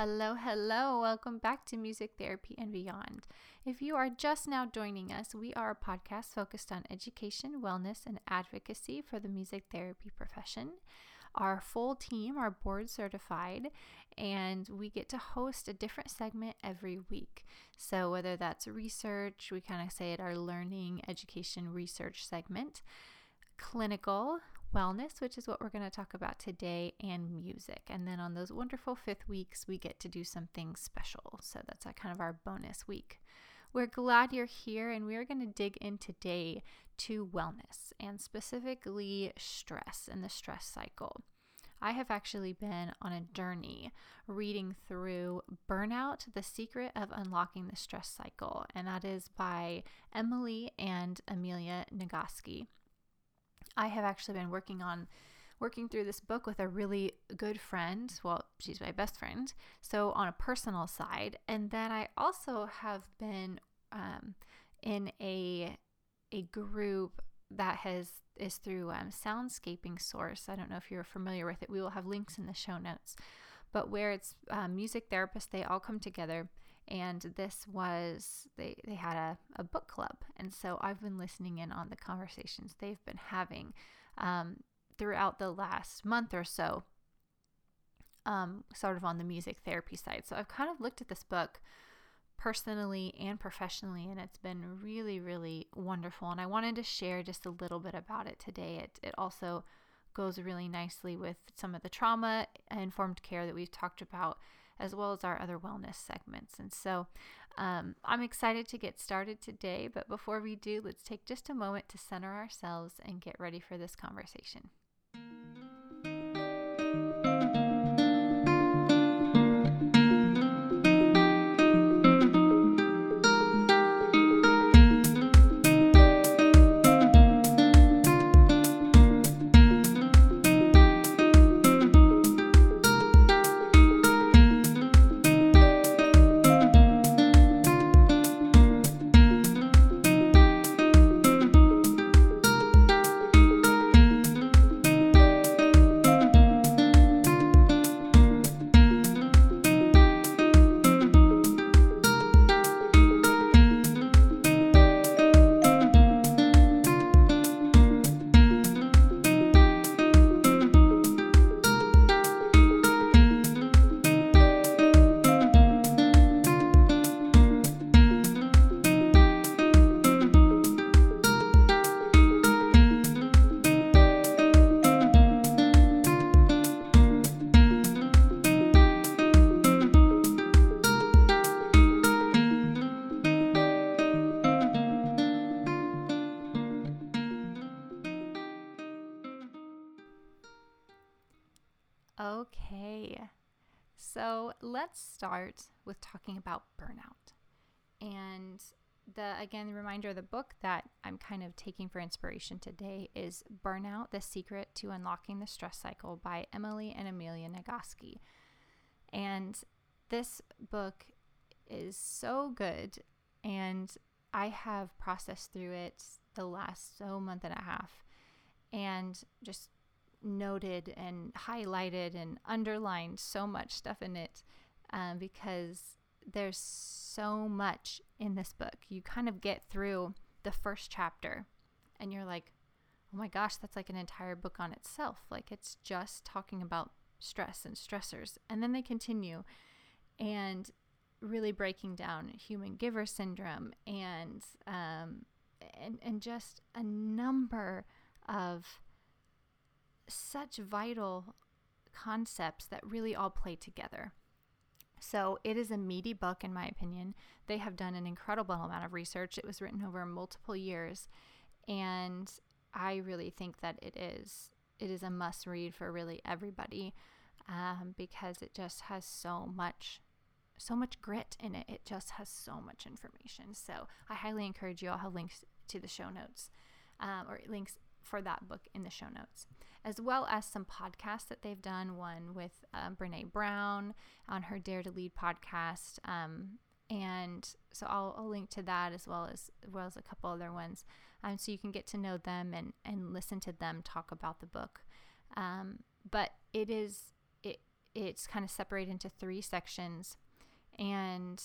Hello, hello. Welcome back to Music Therapy and Beyond. If you are just now joining us, we are a podcast focused on education, wellness, and advocacy for the music therapy profession. Our full team are board certified, and we get to host a different segment every week. So, whether that's research, we kind of say it our learning, education, research segment, clinical, wellness, which is what we're going to talk about today, and music. And then on those wonderful fifth weeks, we get to do something special. So that's kind of our bonus week. We're glad you're here, and we are going to dig in today to wellness and specifically stress and the stress cycle. I have actually been on a journey reading through Burnout The Secret of Unlocking the Stress Cycle, and that is by Emily and Amelia Nagoski. I have actually been working on working through this book with a really good friend. Well, she's my best friend. So, on a personal side. And then I also have been um, in a, a group that has is through um, Soundscaping Source. I don't know if you're familiar with it. We will have links in the show notes. But where it's um, music therapists, they all come together. And this was, they, they had a, a book club. And so I've been listening in on the conversations they've been having um, throughout the last month or so, um, sort of on the music therapy side. So I've kind of looked at this book personally and professionally, and it's been really, really wonderful. And I wanted to share just a little bit about it today. It, it also goes really nicely with some of the trauma informed care that we've talked about, as well as our other wellness segments. And so um, I'm excited to get started today, but before we do, let's take just a moment to center ourselves and get ready for this conversation. Start with talking about burnout. And the again, the reminder of the book that I'm kind of taking for inspiration today is Burnout The Secret to Unlocking the Stress Cycle by Emily and Amelia Nagoski. And this book is so good, and I have processed through it the last so month and a half and just noted and highlighted and underlined so much stuff in it um, because there's so much in this book. You kind of get through the first chapter and you're like, oh my gosh, that's like an entire book on itself. Like it's just talking about stress and stressors. And then they continue and really breaking down human giver syndrome and um, and and just a number of such vital concepts that really all play together. So, it is a meaty book, in my opinion. They have done an incredible amount of research. It was written over multiple years, and I really think that it is it is a must read for really everybody um, because it just has so much so much grit in it. It just has so much information. So I highly encourage you. I'll have links to the show notes um, or links for that book in the show notes as well as some podcasts that they've done. One with um, Brene Brown on her Dare to Lead podcast. Um, and so I'll, I'll, link to that as well as, as well as a couple other ones, um, so you can get to know them and and listen to them talk about the book. Um, but it is it it's kind of separated into three sections. And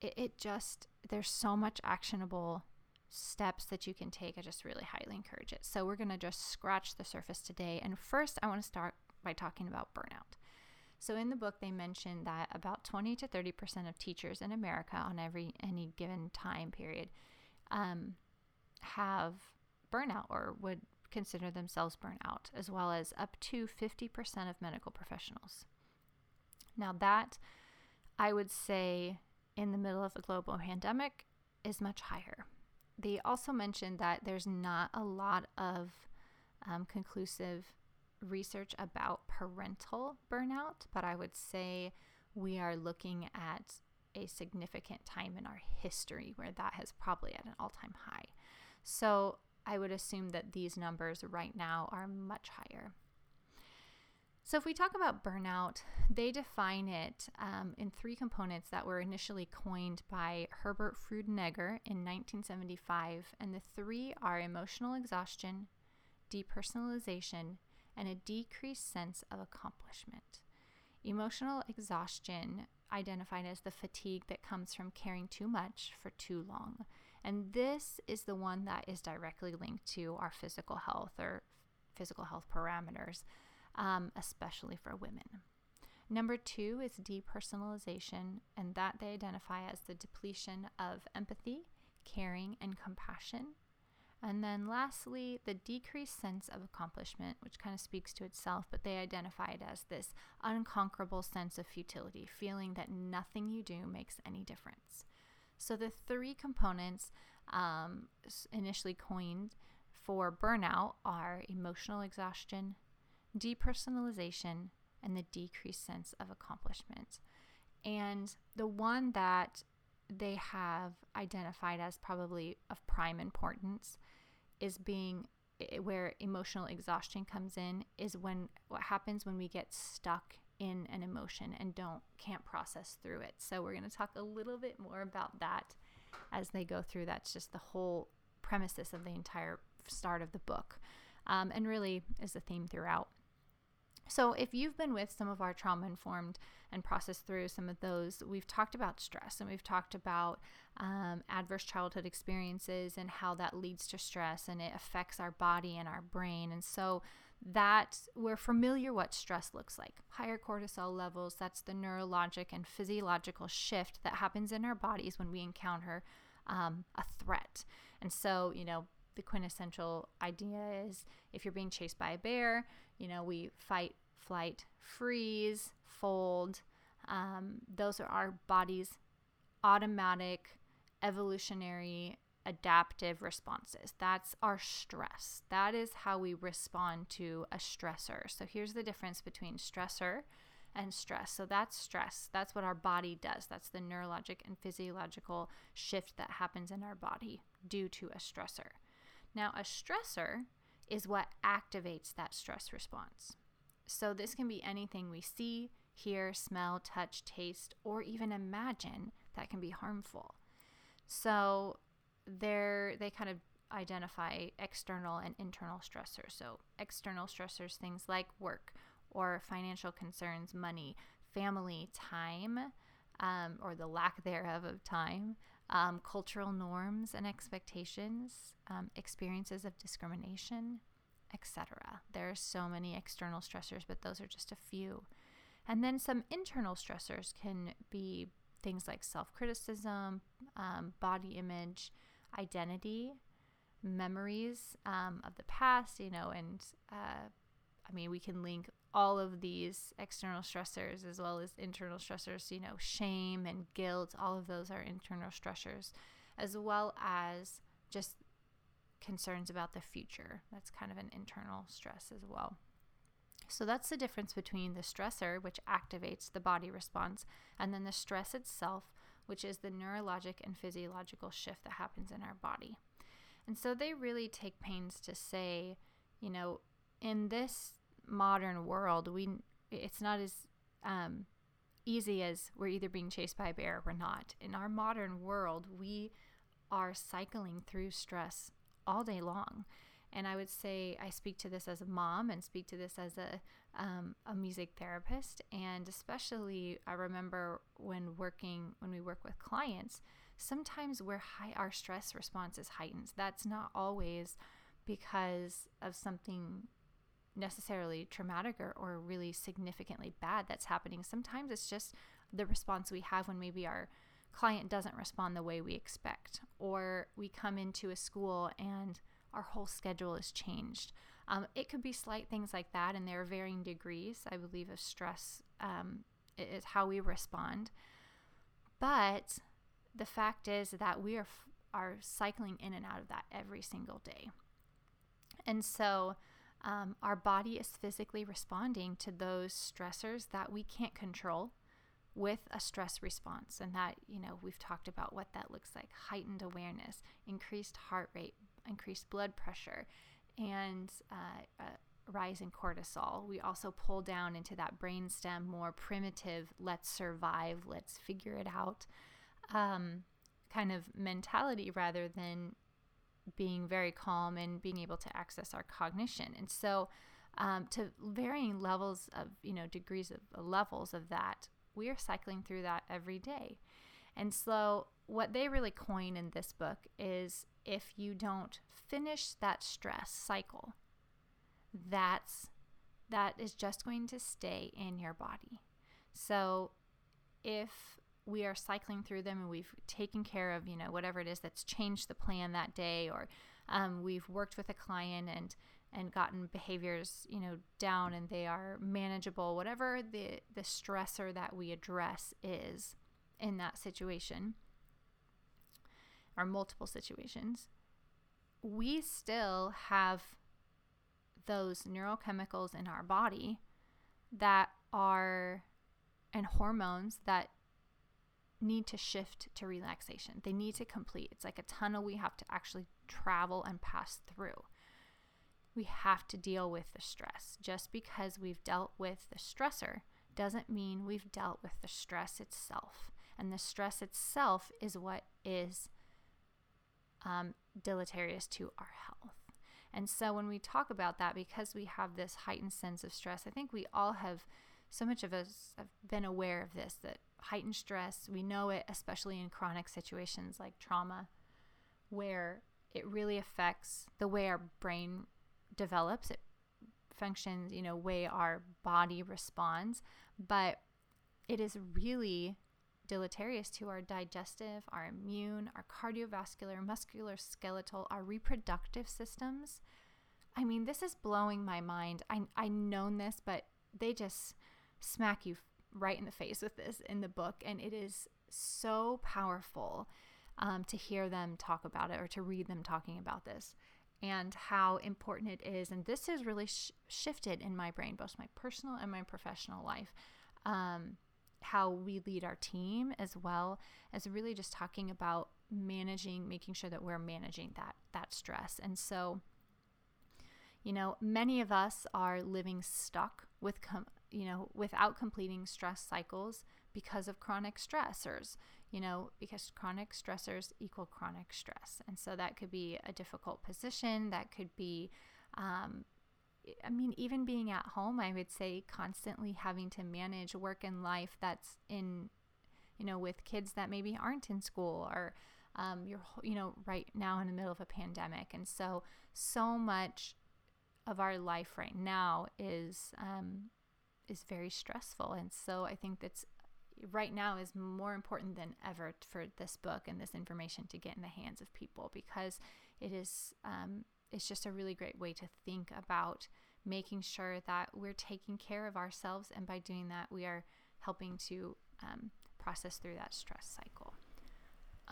it, it just, there's so much actionable steps that you can take. I just really highly encourage it. So, we're going to just scratch the surface today. And first, I want to start by talking about burnout. So, in the book, they mentioned that about 20 to 30% of teachers in America on every any given time period um, have burnout or would consider themselves burnout, as well as up to 50% of medical professionals. Now, that I would say in the middle of a global pandemic is much higher. They also mentioned that there's not a lot of um, conclusive research about parental burnout, but I would say we are looking at a significant time in our history where that has probably at an all time high. So I would assume that these numbers right now are much higher. So, if we talk about burnout, they define it um, in three components that were initially coined by Herbert Freudenberger in 1975. And the three are emotional exhaustion, depersonalization, and a decreased sense of accomplishment. Emotional exhaustion, identified as the fatigue that comes from caring too much for too long. And this is the one that is directly linked to our physical health or physical health parameters, um, especially for women. Number two is depersonalization, and that they identify as the depletion of empathy, caring, and compassion. And then lastly, the decreased sense of accomplishment, which kind of speaks to itself, but they identify it as this unconquerable sense of futility, feeling that nothing you do makes any difference. So the three components um, initially coined for burnout are emotional exhaustion, depersonalization, and the decreased sense of accomplishment. And the one that they have identified as probably of prime importance is being where emotional exhaustion comes in is when what happens when we get stuck in an emotion and don't can't process through it. So we're going to talk a little bit more about that as they go through. That's just the whole premises of the entire start of the book, um, and really is the theme throughout. So, if you've been with some of our trauma informed and processed through some of those, we've talked about stress and we've talked about um, adverse childhood experiences and how that leads to stress and it affects our body and our brain. And so, that we're familiar what stress looks like. Higher cortisol levels, that's the neurologic and physiological shift that happens in our bodies when we encounter um, a threat. And so, you know, the quintessential idea is if you're being chased by a bear, you know, we fight, flight, freeze, fold. Um, those are our body's automatic evolutionary adaptive responses. That's our stress. That is how we respond to a stressor. So here's the difference between stressor and stress. So that's stress. That's what our body does. That's the neurologic and physiological shift that happens in our body due to a stressor. Now, a stressor is what activates that stress response. So this can be anything we see, hear, smell, touch, taste, or even imagine that can be harmful. So there they kind of identify external and internal stressors. So external stressors things like work or financial concerns, money, family, time, um, or the lack thereof of time, um, cultural norms and expectations, um, experiences of discrimination, etc. There are so many external stressors, but those are just a few. And then some internal stressors can be things like self criticism, um, body image, identity, memories um, of the past, you know, and uh, I mean, we can link all of these external stressors as well as internal stressors, you know, shame and guilt, all of those are internal stressors, as well as just concerns about the future. That's kind of an internal stress as well. So that's the difference between the stressor, which activates the body response, and then the stress itself, which is the neurologic and physiological shift that happens in our body. And so they really take pains to say, you know, in this modern world, we it's not as um, easy as we're either being chased by a bear or we're not. In our modern world, we are cycling through stress all day long. And I would say I speak to this as a mom and speak to this as a, um, a music therapist. And especially, I remember when working, when we work with clients, sometimes where high, our stress response is heightened. That's not always because of something necessarily traumatic or, or really significantly bad that's happening. Sometimes it's just the response we have when maybe our client doesn't respond the way we expect, or we come into a school and our whole schedule is changed. Um, it could be slight things like that, and there are varying degrees, I believe, of stress um, is how we respond. But the fact is that we are are cycling in and out of that every single day, and so um, our body is physically responding to those stressors that we can't control with a stress response. And that, you know, we've talked about what that looks like heightened awareness, increased heart rate, increased blood pressure, and uh, a rise in cortisol. We also pull down into that brainstem more primitive, let's survive, let's figure it out um, kind of mentality rather than being very calm and being able to access our cognition. And so, um, to varying levels of, you know, degrees of levels of that, we are cycling through that every day. And so, what they really coin in this book is if you don't finish that stress cycle, that's that is just going to stay in your body. So, if we are cycling through them and we've taken care of, you know, whatever it is that's changed the plan that day, or um, we've worked with a client and and gotten behaviors, you know, down and they are manageable, whatever the the stressor that we address is in that situation or multiple situations, we still have those neurochemicals in our body that are and hormones that need to shift to relaxation. They need to complete. It's like a tunnel we have to actually travel and pass through. We have to deal with the stress. Just because we've dealt with the stressor doesn't mean we've dealt with the stress itself. And the stress itself is what is um, deleterious to our health. And so when we talk about that, because we have this heightened sense of stress, I think we all have, so much of us have been aware of this that heightened stress. We know it, especially in chronic situations like trauma, where it really affects the way our brain develops. It functions, you know, way our body responds, but it is really deleterious to our digestive, our immune, our cardiovascular, muscular, skeletal, our reproductive systems. I mean, this is blowing my mind. I I known this, but they just smack you right in the face with this in the book, and it is so powerful um, to hear them talk about it or to read them talking about this and how important it is. And this has really sh- shifted in my brain, both my personal and my professional life. Um, how we lead our team as well as really just talking about managing making sure that we're managing that that stress and so you know many of us are living stuck with com- you know, without completing stress cycles because of chronic stressors, you know, because chronic stressors equal chronic stress. And so that could be a difficult position, that could be, um, I mean, even being at home, I would say constantly having to manage work and life that's in, you know, with kids that maybe aren't in school or, um, you're, you know, right now in the middle of a pandemic. And so, so much of our life right now is um, is very stressful. And so I think that's right now is more important than ever for this book and this information to get in the hands of people because it is um, it's just a really great way to think about making sure that we're taking care of ourselves. And by doing that we are helping to um, process through that stress cycle.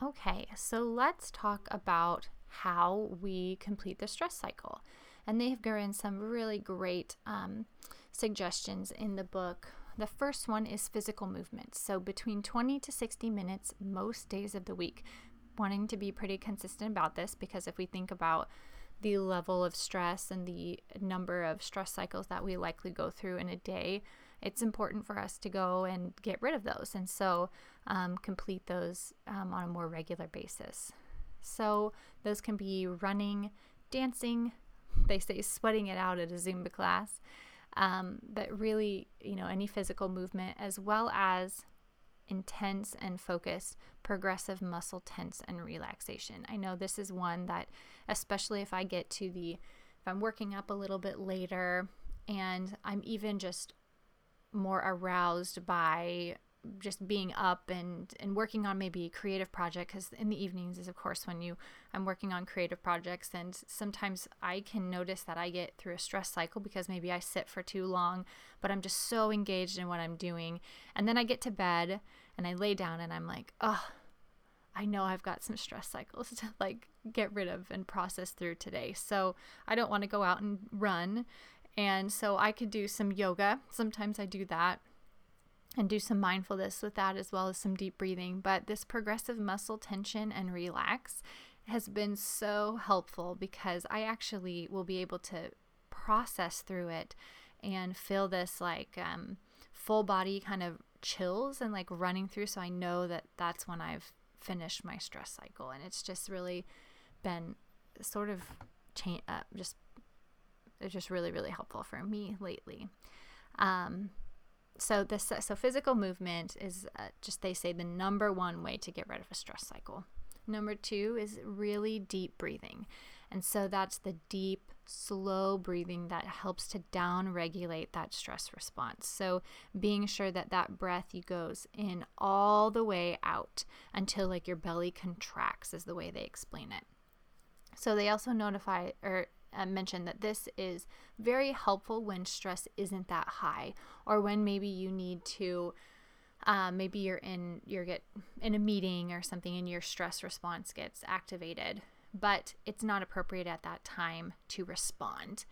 Okay so let's talk about how we complete the stress cycle. And they have given some really great um, suggestions in the book. The first one is physical movement. So, between 20 to 60 minutes most days of the week. Wanting to be pretty consistent about this because if we think about the level of stress and the number of stress cycles that we likely go through in a day, it's important for us to go and get rid of those and so um, complete those um, on a more regular basis. So, those can be running, dancing, they say sweating it out at a Zumba class. Um, but really, you know, any physical movement as well as intense and focused progressive muscle tense and relaxation. I know this is one that, especially if I get to the, if I'm working up a little bit later and I'm even just more aroused by just being up and and working on maybe a creative project because in the evenings is of course when you i'm working on creative projects. And sometimes i can notice that i get through a stress cycle because maybe i sit for too long but i'm just so engaged in what i'm doing. And then i get to bed and i lay down and i'm like oh i know i've got some stress cycles to like get rid of and process through today. So i don't want to go out and run. And so I could do some yoga. Sometimes I do that and do some mindfulness with that as well as some deep breathing. But this progressive muscle tension and relax has been so helpful because I actually will be able to process through it and feel this like um, full body kind of chills and like running through. So I know that that's when I've finished my stress cycle. And it's just really been sort of change, uh, just it's just really really helpful for me lately um, so this so physical movement is uh, just they say the number one way to get rid of a stress cycle. Number two is really deep breathing. And so that's the deep slow breathing that helps to down regulate that stress response. So being sure that that breath you goes in all the way out until like your belly contracts is the way they explain it. So they also notify or uh, mentioned that this is very helpful when stress isn't that high or when maybe you need to um, maybe you're in you're get in a meeting or something and your stress response gets activated but it's not appropriate at that time to respond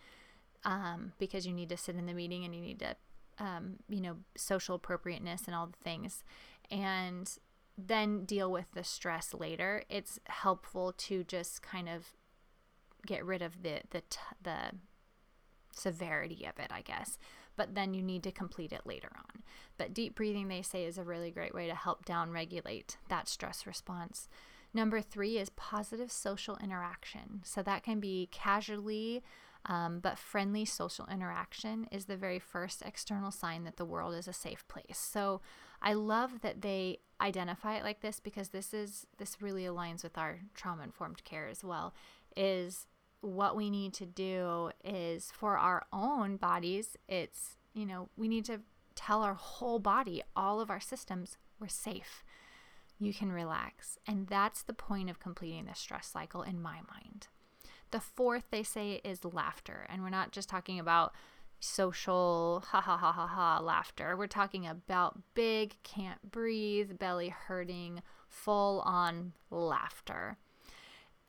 um, because you need to sit in the meeting and you need to um, you know social appropriateness and all the things. And then deal with the stress later. It's helpful to just kind of get rid of the the t- the severity of it, I guess. But then you need to complete it later on. But deep breathing, they say, is a really great way to help down regulate that stress response. Number three is positive social interaction. So that can be casually, um, but friendly social interaction is the very first external sign that the world is a safe place. So I love that they identify it like this because this is this really aligns with our trauma informed care as well. Is what we need to do is for our own bodies, it's, you know, we need to tell our whole body, all of our systems, we're safe. You can relax. And that's the point of completing the stress cycle in my mind. The fourth, they say, is laughter. And we're not just talking about social ha ha ha ha ha laughter. We're talking about big, can't breathe, belly hurting, full on laughter.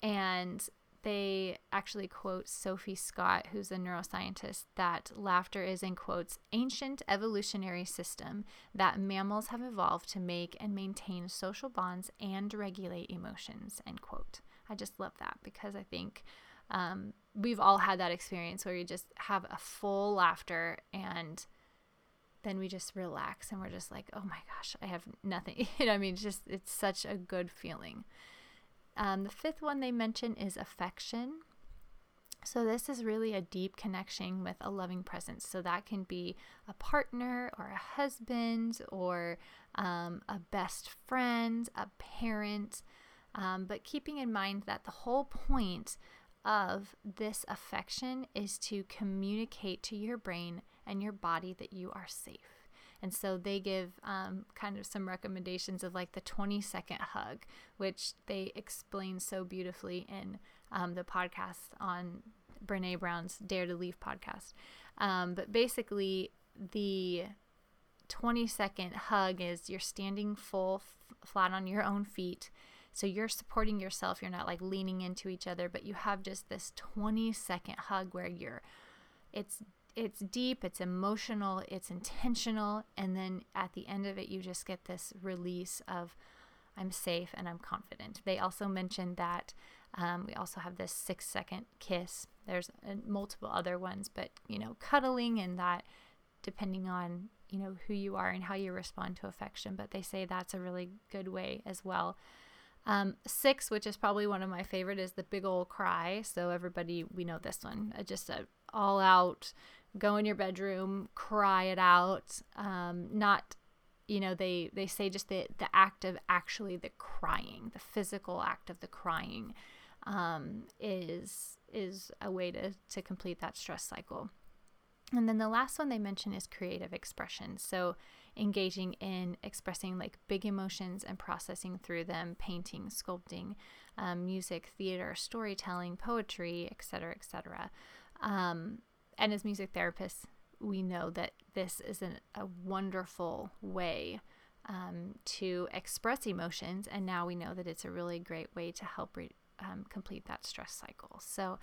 And they actually quote Sophie Scott, who's a neuroscientist, that laughter is, in quotes, ancient evolutionary system that mammals have evolved to make and maintain social bonds and regulate emotions, end quote. I just love that because I think um, we've all had that experience where you just have a full laughter and then we just relax and we're just like, oh my gosh, I have nothing. you know, I mean, just it's such a good feeling. Um, the fifth one they mention is affection. So, this is really a deep connection with a loving presence. So, that can be a partner or a husband or um, a best friend, a parent. Um, but keeping in mind that the whole point of this affection is to communicate to your brain and your body that you are safe. And so they give um, kind of some recommendations of like the 20 second hug, which they explain so beautifully in um, the podcast on Brene Brown's Dare to Lead podcast. Um, but basically, the 20 second hug is you're standing full f- flat on your own feet. So you're supporting yourself. You're not like leaning into each other, but you have just this 20 second hug where you're, it's it's deep, it's emotional, it's intentional, and then at the end of it, you just get this release of I'm safe and I'm confident. They also mentioned that um, we also have this six second kiss. There's uh, multiple other ones, but you know, cuddling and that depending on you know who you are and how you respond to affection. But they say that's a really good way as well. Um, six, which is probably one of my favorite, is the big old cry. So everybody, we know this one. Uh, just a all out, go in your bedroom, cry it out. Um, not, you know, they they say just the the act of actually the crying, the physical act of the crying, um, is is a way to to complete that stress cycle. And then the last one they mention is creative expression. So engaging in expressing like big emotions and processing through them, painting, sculpting, um, music, theater, storytelling, poetry, etc., etc. Um, and as music therapists, we know that this is an, a wonderful way um, to express emotions, and now we know that it's a really great way to help re- um, complete that stress cycle. So,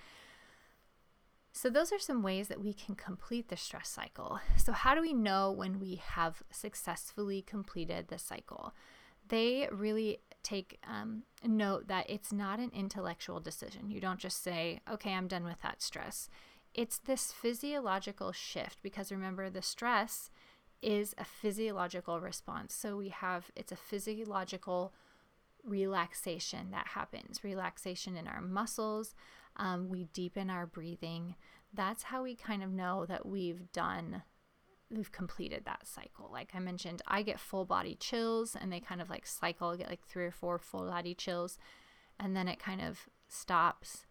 so, those are some ways that we can complete the stress cycle. So, how do we know when we have successfully completed the cycle? They really take um, note that it's not an intellectual decision. You don't just say, okay, I'm done with that stress. It's this physiological shift because remember, the stress is a physiological response. So, we have it's a physiological relaxation that happens relaxation in our muscles um, we deepen our breathing. That's how we kind of know that we've done, we've completed that cycle. Like I mentioned, I get full body chills and they kind of like cycle, get like three or four full body chills, and then it kind of stops.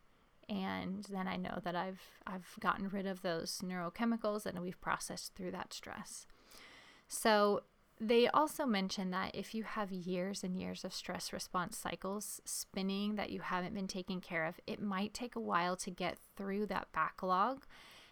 And then I know that I've I've gotten rid of those neurochemicals and we've processed through that stress. So they also mention that if you have years and years of stress response cycles spinning that you haven't been taking care of, it might take a while to get through that backlog.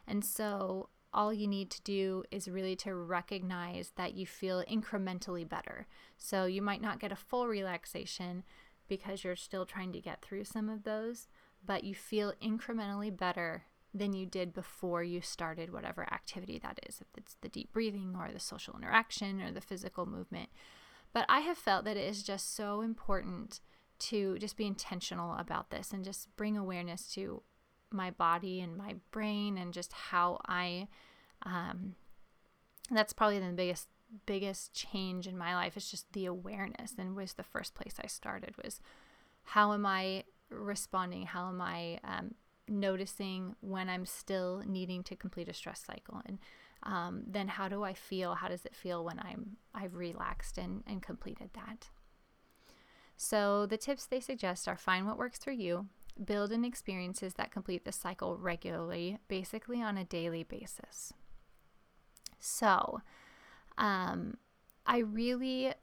And so all you need to do is really to recognize that you feel incrementally better. So you might not get a full relaxation because you're still trying to get through some of those, but you feel incrementally better than you did before you started whatever activity that is, if it's the deep breathing or the social interaction or the physical movement. But I have felt that it is just so important to just be intentional about this and just bring awareness to my body and my brain and just how I um that's probably the biggest biggest change in my life is just the awareness and was the first place I started was how am I responding how am I um, noticing when I'm still needing to complete a stress cycle and um, then how do I feel? How does it feel when I'm I've relaxed and, and completed that? So the tips they suggest are find what works for you, build in experiences that complete the cycle regularly, basically on a daily basis. So um, I really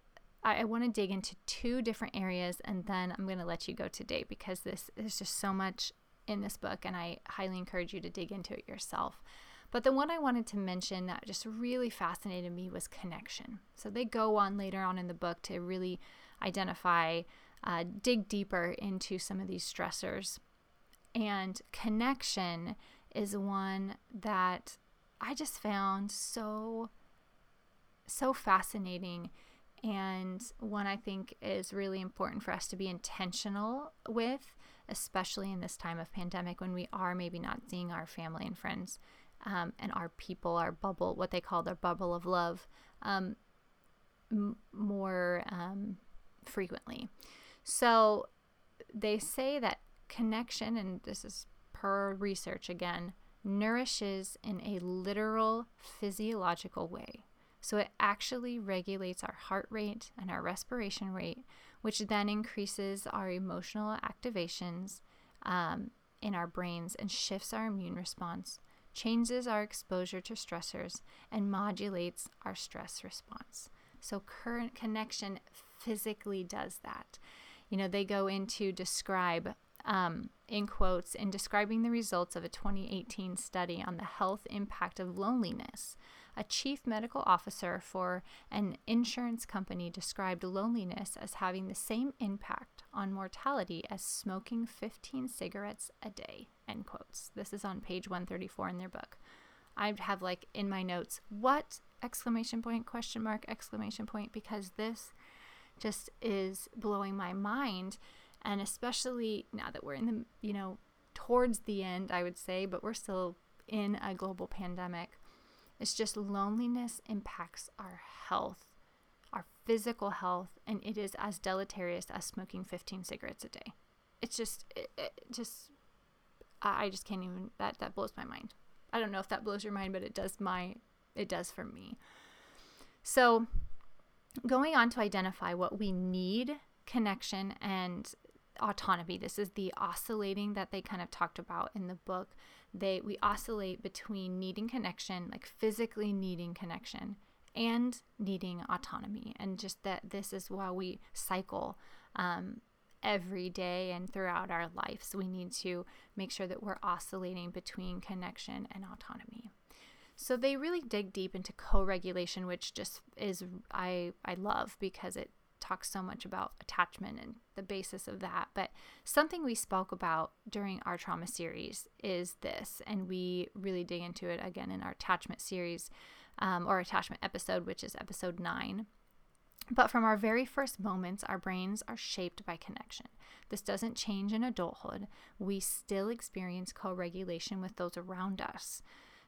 I, I want to dig into two different areas and then I'm going to let you go today because this is just so much in this book, and I highly encourage you to dig into it yourself. But the one I wanted to mention that just really fascinated me was connection. So they go on later on in the book to really identify, uh, dig deeper into some of these stressors. And connection is one that I just found so, so fascinating and one I think is really important for us to be intentional with especially in this time of pandemic when we are maybe not seeing our family and friends um, and our people, our bubble, what they call their bubble of love, um, m- more um, frequently. So they say that connection, and this is per research again, nourishes in a literal physiological way. So it actually regulates our heart rate and our respiration rate, which then increases our emotional activations um, in our brains and shifts our immune response, changes our exposure to stressors, and modulates our stress response. So, current connection physically does that. You know, they go into describe, um, in quotes, in describing the results of a 2018 study on the health impact of loneliness a chief medical officer for an insurance company described loneliness as having the same impact on mortality as smoking 15 cigarettes a day. End quotes. This is on page 134 in their book. I have like in my notes, what exclamation point, question mark, exclamation point, because this just is blowing my mind. And especially now that we're in the, you know, towards the end, I would say, but we're still in a global pandemic. It's just loneliness impacts our health, our physical health, and it is as deleterious as smoking 15 cigarettes a day. It's just, it, it just, I just can't even, that, that blows my mind. I don't know if that blows your mind, but it does my, it does for me. So, going on to identify what we need connection and autonomy. This is the oscillating that they kind of talked about in the book. They we oscillate between needing connection, like physically needing connection, and needing autonomy, and just that this is why we cycle um, every day and throughout our lives. We need to make sure that we're oscillating between connection and autonomy. So they really dig deep into co-regulation, which just is I I love because it talks so much about attachment and the basis of that. But something we spoke about during our trauma series is this, and we really dig into it again in our attachment series um, or attachment episode, which is episode nine. But from our very first moments, our brains are shaped by connection. This doesn't change in adulthood. We still experience co regulation with those around us.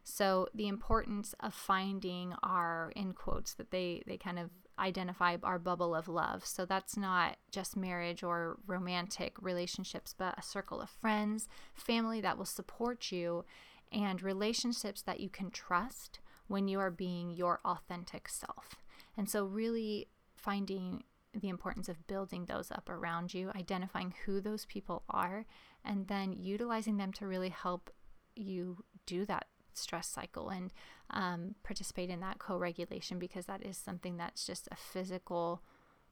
So the importance of finding our in quotes that they they kind of identify our bubble of love. So that's not just marriage or romantic relationships, but a circle of friends, family that will support you and relationships that you can trust when you are being your authentic self. And so really finding the importance of building those up around you, identifying who those people are, and then utilizing them to really help you do that stress cycle and um, participate in that co regulation because that is something that's just a physical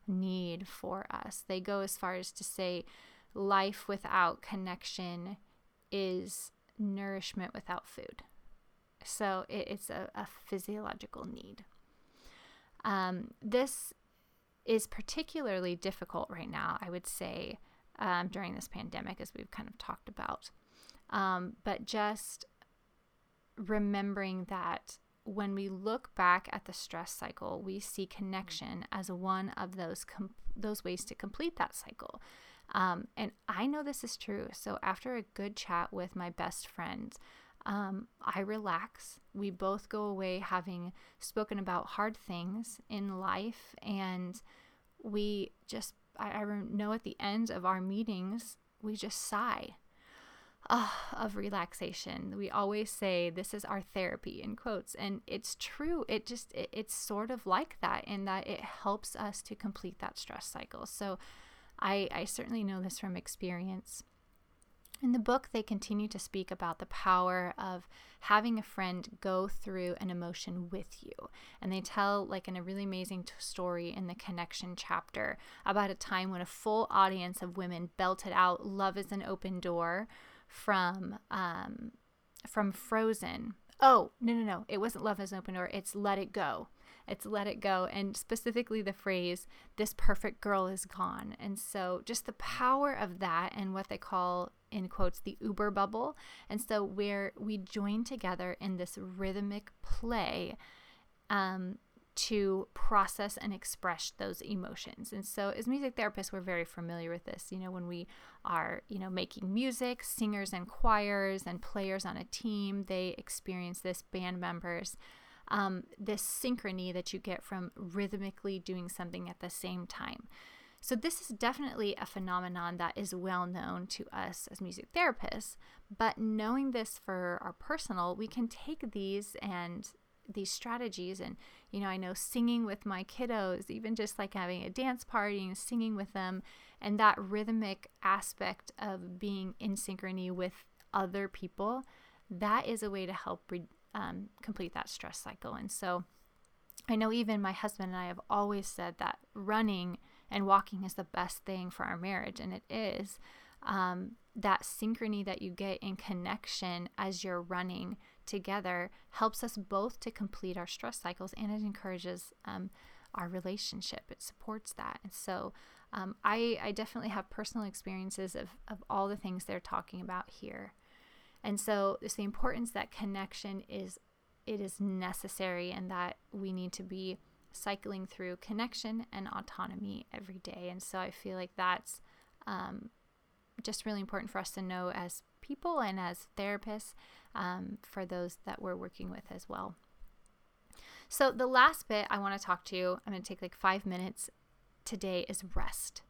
need for us. They go as far as to say life without connection is nourishment without food. So it, it's a, a, physiological need. Um, this is particularly difficult right now, I would say, um, during this pandemic, as we've kind of talked about. Um, but just remembering that when we look back at the stress cycle, we see connection as one of those com- those ways to complete that cycle. Um, and I know this is true. So after a good chat with my best friend, um, I relax. We both go away having spoken about hard things in life, and we just I, I know at the end of our meetings we just sigh uh, of relaxation. We always say this is our therapy in quotes, and it's true. It just it, it's sort of like that in that it helps us to complete that stress cycle. So, I I certainly know this from experience. In the book, they continue to speak about the power of having a friend go through an emotion with you. And they tell, like, in a really amazing t- story in the connection chapter, about a time when a full audience of women belted out, Love is an open door from um, from Frozen. Oh no no no! It wasn't Love Has Open Door. It's Let It Go. It's Let It Go, and specifically the phrase "This perfect girl is gone." And so, just the power of that, and what they call in quotes the Uber bubble. And so, where we join together in this rhythmic play. Um, to process and express those emotions. And so as music therapists, we're very familiar with this. You know, when we are, you know, making music, singers and choirs and players on a team, they experience this band members. Um, this synchrony that you get from rhythmically doing something at the same time. So, this is definitely a phenomenon that is well known to us as music therapists. But knowing this for our personal, we can take these and these strategies. And you know i know singing with my kiddos even just like having a dance party and singing with them and that rhythmic aspect of being in synchrony with other people that is a way to help re- um, complete that stress cycle. And so i know even my husband and i have always said that running and walking is the best thing for our marriage and it is. Um, that synchrony that you get in connection as you're running together helps us both to complete our stress cycles and it encourages um, our relationship. It supports that. And so um, I, I definitely have personal experiences of, of all the things they're talking about here. And so it's the importance that connection is it is necessary and that we need to be cycling through connection and autonomy every day. And so I feel like that's um, just really important for us to know as people and as therapists um, for those that we're working with as well. So, the last bit I want to talk to you, I'm going to take like five minutes today, is rest.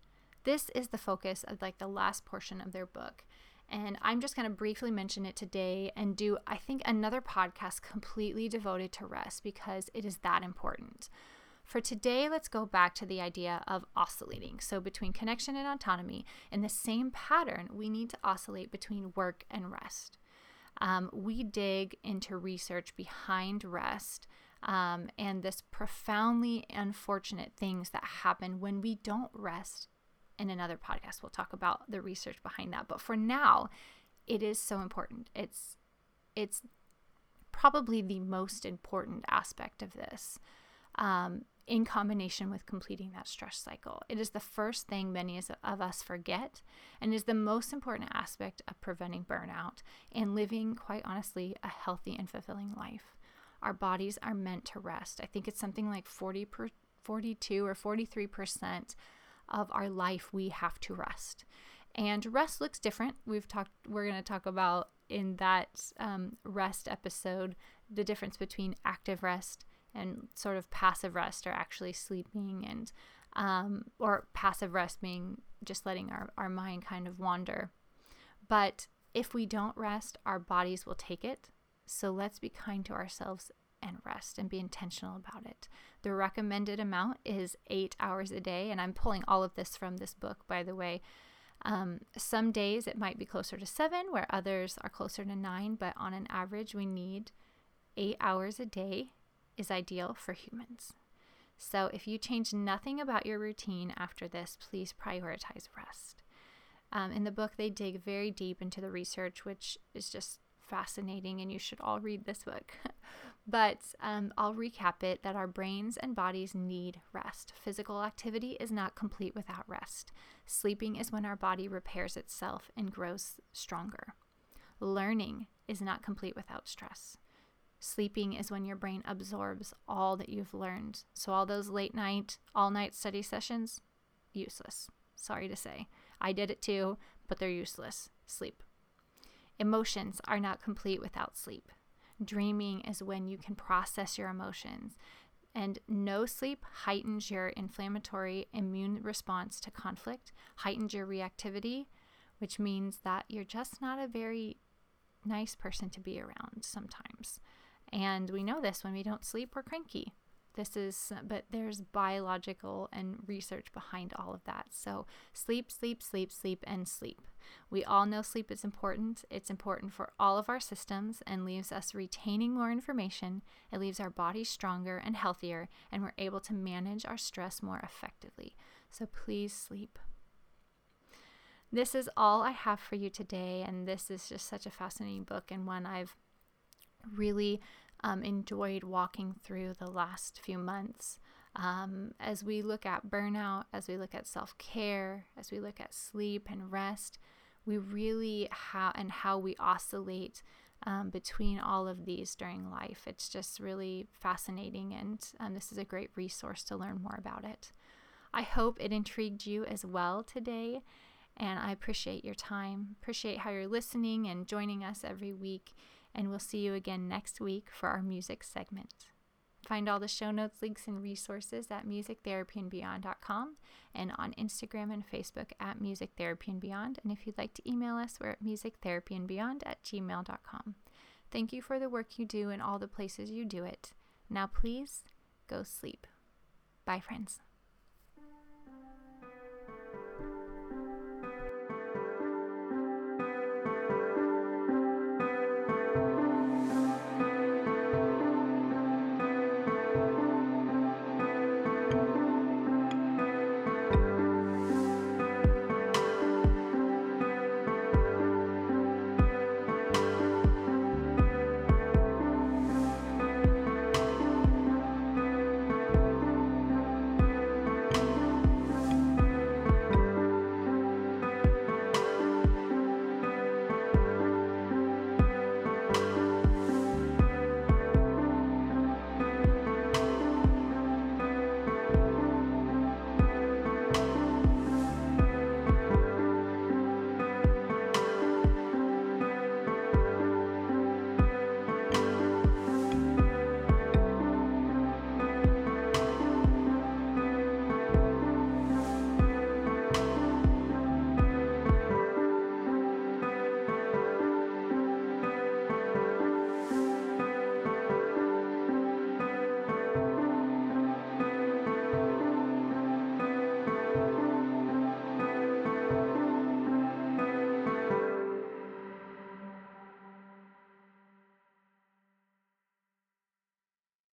This is the focus of like the last portion of their book. And I'm just going to briefly mention it today and do, I think, another podcast completely devoted to rest because it is that important. For today, let's go back to the idea of oscillating. So, between connection and autonomy, in the same pattern, we need to oscillate between work and rest. Um, we dig into research behind rest um, and this profoundly unfortunate things that happen when we don't rest. In another podcast, we'll talk about the research behind that. But for now, it is so important. It's it's probably the most important aspect of this. Um, in combination with completing that stress cycle. It is the first thing many of us forget and is the most important aspect of preventing burnout and living, quite honestly, a healthy and fulfilling life. Our bodies are meant to rest. I think it's something like 40 per, 42 or 43% of our life we have to rest. And rest looks different. We've talked, we're going to talk about in that um, rest episode the difference between active rest and sort of passive rest or actually sleeping and um, or passive rest being just letting our, our mind kind of wander. But if we don't rest, our bodies will take it. So let's be kind to ourselves and rest and be intentional about it. The recommended amount is eight hours a day. And I'm pulling all of this from this book, by the way. Um, some days it might be closer to seven, where others are closer to nine, but on an average, we need eight hours a day is ideal for humans. So, if you change nothing about your routine after this, please prioritize rest. Um, in the book, they dig very deep into the research, which is just fascinating, and you should all read this book. but um, I'll recap it that our brains and bodies need rest. Physical activity is not complete without rest. Sleeping is when our body repairs itself and grows stronger. Learning is not complete without stress. Sleeping is when your brain absorbs all that you've learned. So, all those late night, all night study sessions, useless. Sorry to say. I did it too, but they're useless. Sleep. Emotions are not complete without sleep. Dreaming is when you can process your emotions. And no sleep heightens your inflammatory immune response to conflict, heightens your reactivity, which means that you're just not a very nice person to be around sometimes. And we know this when we don't sleep, we're cranky. This is, but there's biological and research behind all of that. So, sleep, sleep, sleep, sleep, and sleep. We all know sleep is important. It's important for all of our systems and leaves us retaining more information. It leaves our bodies stronger and healthier, and we're able to manage our stress more effectively. So, please sleep. This is all I have for you today, and this is just such a fascinating book and one I've really um, enjoyed walking through the last few months. Um, as we look at burnout, as we look at self care, as we look at sleep and rest, we really how and how we oscillate um, between all of these during life. It's just really fascinating, and um, this is a great resource to learn more about it. I hope it intrigued you as well today, and I appreciate your time, appreciate how you're listening and joining us every week and we'll see you again next week for our music segment. Find all the show notes, links, and resources at musictherapyandbeyond.com and on Instagram and Facebook at Music Therapy and. And if you'd like to email us, we're at musictherapyandbeyond at gmail.com. Thank you for the work you do in all the places you do it. Now, please go sleep. Bye, friends.